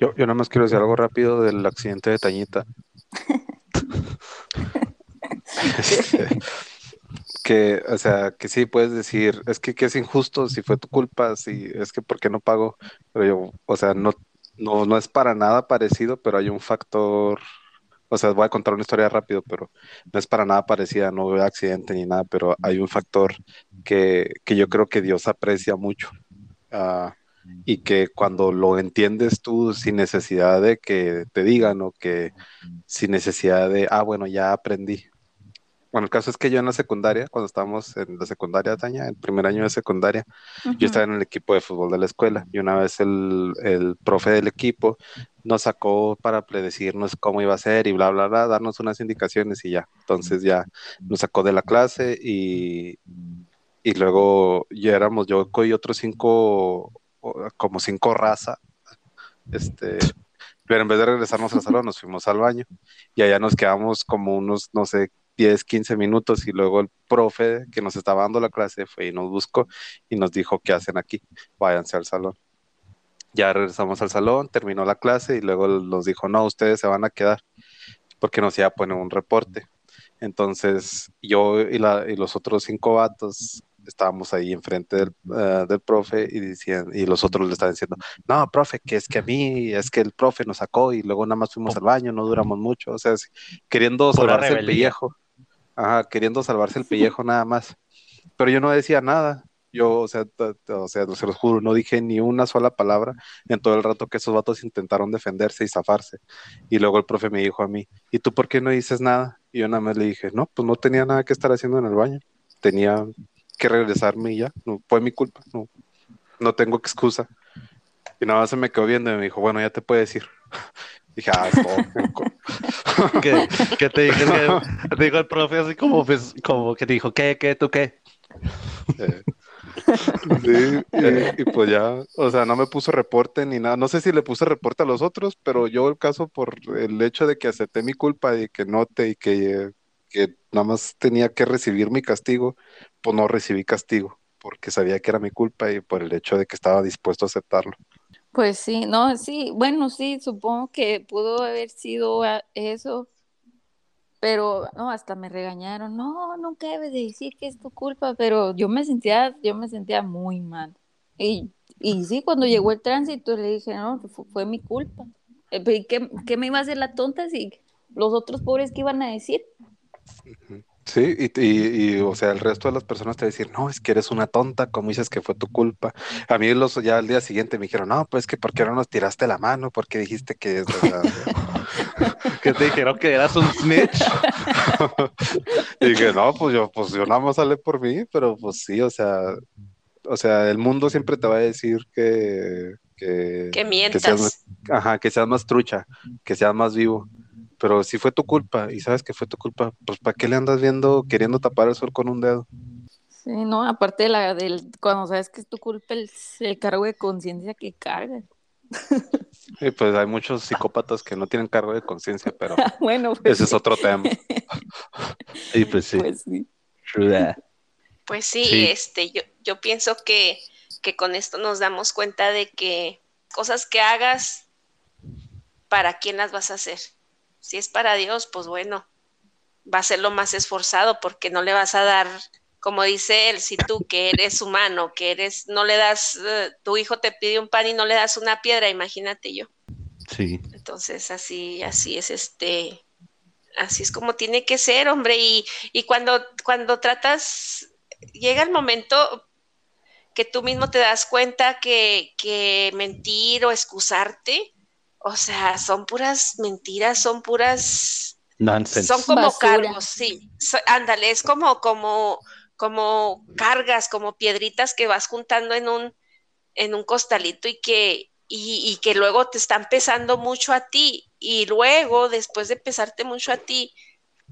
Yo, yo nada más quiero decir algo rápido del accidente de Tañita. Este, que, o sea, que sí puedes decir, es que, es injusto, si fue tu culpa, si es que por qué no pago, pero yo, o sea, no, no, no es para nada parecido, pero hay un factor, o sea, voy a contar una historia rápido, pero no es para nada parecida, no hubo accidente ni nada, pero hay un factor que, que yo creo que Dios aprecia mucho. ah, y que cuando lo entiendes tú sin necesidad de que te digan o que sin necesidad de, ah, bueno, ya aprendí. Bueno, el caso es que yo en la secundaria, cuando estábamos en la secundaria, Taña, el primer año de secundaria, yo estaba en el equipo de fútbol de la escuela. Y una vez el, el profe del equipo nos sacó para decirnos cómo iba a ser y bla, bla, bla, darnos unas indicaciones y ya. Entonces ya nos sacó de la clase y, y luego ya éramos yo y otros cinco, como cinco raza, este, pero en vez de regresarnos al salón nos fuimos al baño. Y allá nos quedamos como unos, no sé, 10, 15 minutos y luego el profe que nos estaba dando la clase fue y nos buscó y nos dijo, ¿qué hacen aquí? Váyanse al salón. Ya regresamos al salón, terminó la clase y luego nos dijo, no, ustedes se van a quedar porque nos iba a poner un reporte. Entonces yo y, la, y los otros cinco vatos estábamos ahí enfrente del, eh, del profe y, decían, y los otros le estaban diciendo, no, profe, que es que a mí, es que el profe nos sacó y luego nada más fuimos al baño, no duramos mucho, o sea, queriendo salvarse el pellejo, ajá, queriendo salvarse el pellejo nada más. Pero yo no decía nada, yo, o sea, o sea, se los juro, no dije ni una sola palabra en todo el rato que esos vatos intentaron defenderse y zafarse. Y luego el profe me dijo a mí, ¿y tú por qué no dices nada? Y yo nada más le dije, no, pues no tenía nada que estar haciendo en el baño, tenía que regresarme y ya, no fue mi culpa, no, no tengo excusa. Y nada más se me quedó viendo y me dijo, bueno, ya te puedes ir. Dije, ah, todo. ¿Qué, qué te dije? Que- te dijo el profe así como, pues, como que te dijo, ¿qué, qué, tú qué? Eh, sí, y, y pues ya, o sea, no me puso reporte ni nada. No sé si le puse reporte a los otros, pero yo el caso por el hecho de que acepté mi culpa y que note y que, que nada más tenía que recibir mi castigo, pues no recibí castigo, porque sabía que era mi culpa y por el hecho de que estaba dispuesto a aceptarlo. Pues sí, no, sí, bueno, sí, supongo que pudo haber sido eso, pero no, hasta me regañaron, no, nunca debes de decir que es tu culpa, pero yo me sentía, yo me sentía muy mal. Y, y sí, cuando llegó el tránsito le dije, no, fue, mi culpa. Eh, pero ¿y ¿Qué, qué me iba a hacer la tonta si los otros pobres qué iban a decir? Sí, y, y, y, o sea, el resto de las personas te decir, no, es que eres una tonta, como dices que fue tu culpa. A mí los ya al día siguiente me dijeron, no, pues que ¿por qué no nos tiraste la mano? ¿Por qué dijiste que... o sea, Que te dijeron que eras un snitch. y dije, no, pues yo, pues yo nada más sale por mí, pero pues sí, o sea, o sea, el mundo siempre te va a decir que, que, Que que seas, mientas. ajá, que seas más trucha, que seas más vivo. Pero si fue tu culpa y sabes que fue tu culpa, pues ¿para qué le andas viendo queriendo tapar el sol con un dedo? Sí, no, aparte de la del, cuando sabes que es tu culpa, el, el cargo de conciencia que cargas. Y pues hay muchos psicópatas que no tienen cargo de conciencia, pero bueno, pues ese es sí, otro tema. Y pues sí. pues sí. True that. Pues sí, Sí. este, yo, yo pienso que, que con esto nos damos cuenta de que cosas que hagas, ¿para quién las vas a hacer? Si es para Dios, pues bueno, va a ser lo más esforzado porque no le vas a dar, como dice él, si tú que eres humano, que eres, no le das, eh, tu hijo te pide un pan y no le das una piedra, imagínate yo. Sí. Entonces, así, así es este, así es como tiene que ser, hombre. Y, y cuando, cuando tratas, llega el momento que tú mismo te das cuenta que, que mentir o excusarte, o sea, son puras mentiras, son puras Nonsense. son como Basura. cargos, sí. So- ándale, es como, como, como cargas, como piedritas que vas juntando en un, en un costalito y que, y, y que luego te están pesando mucho a ti. Y luego, después de pesarte mucho a ti,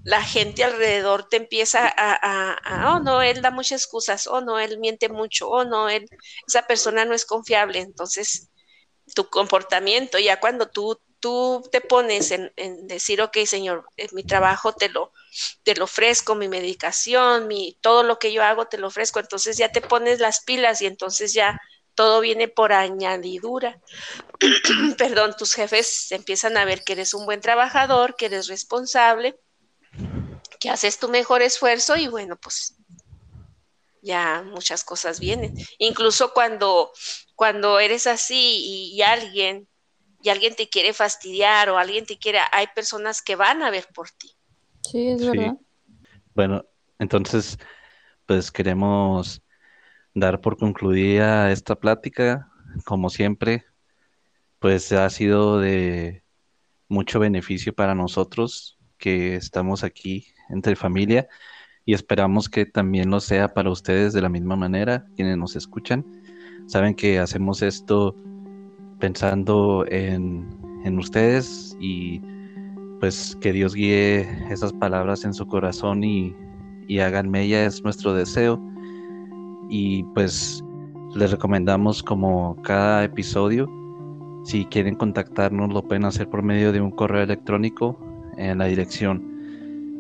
la gente alrededor te empieza a, a- a, oh no, él da muchas excusas, oh no, él miente mucho, oh no, él, esa persona no es confiable. Entonces, tu comportamiento, ya cuando tú, tú te pones en, en decir, ok, Señor, eh, mi trabajo te lo, te lo ofrezco, mi medicación, mi, todo lo que yo hago te lo ofrezco, entonces ya te pones las pilas y entonces ya todo viene por añadidura. Perdón, tus jefes empiezan a ver que eres un buen trabajador, que eres responsable, que haces tu mejor esfuerzo y bueno, pues ya muchas cosas vienen. Incluso cuando, cuando eres así y, alguien y alguien te quiere fastidiar o alguien te quiere, hay personas que van a ver por ti. Sí, es verdad. Bueno, entonces, pues queremos dar por concluida esta plática. Como siempre, pues ha sido de mucho beneficio para nosotros que estamos aquí entre familia y esperamos que también lo sea para ustedes de la misma manera, quienes nos escuchan. Saben que hacemos esto pensando en, en ustedes y pues que Dios guíe esas palabras en su corazón y, y hagan mella es nuestro deseo. Y pues les recomendamos como cada episodio, si quieren contactarnos lo pueden hacer por medio de un correo electrónico en la dirección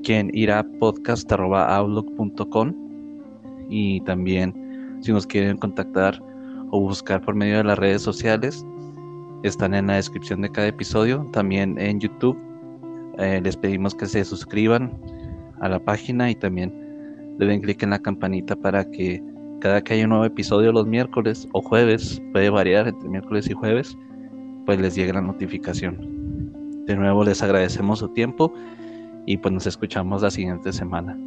quien irá podcast.outlook.com y también si nos quieren contactar o buscar por medio de las redes sociales. Están en la descripción de cada episodio. También en YouTube eh, les pedimos que se suscriban a la página y también le den clic en la campanita para que cada que haya un nuevo episodio los miércoles o jueves puede variar entre miércoles y jueves pues les llegue la notificación. De nuevo les agradecemos su tiempo y pues nos escuchamos la siguiente semana.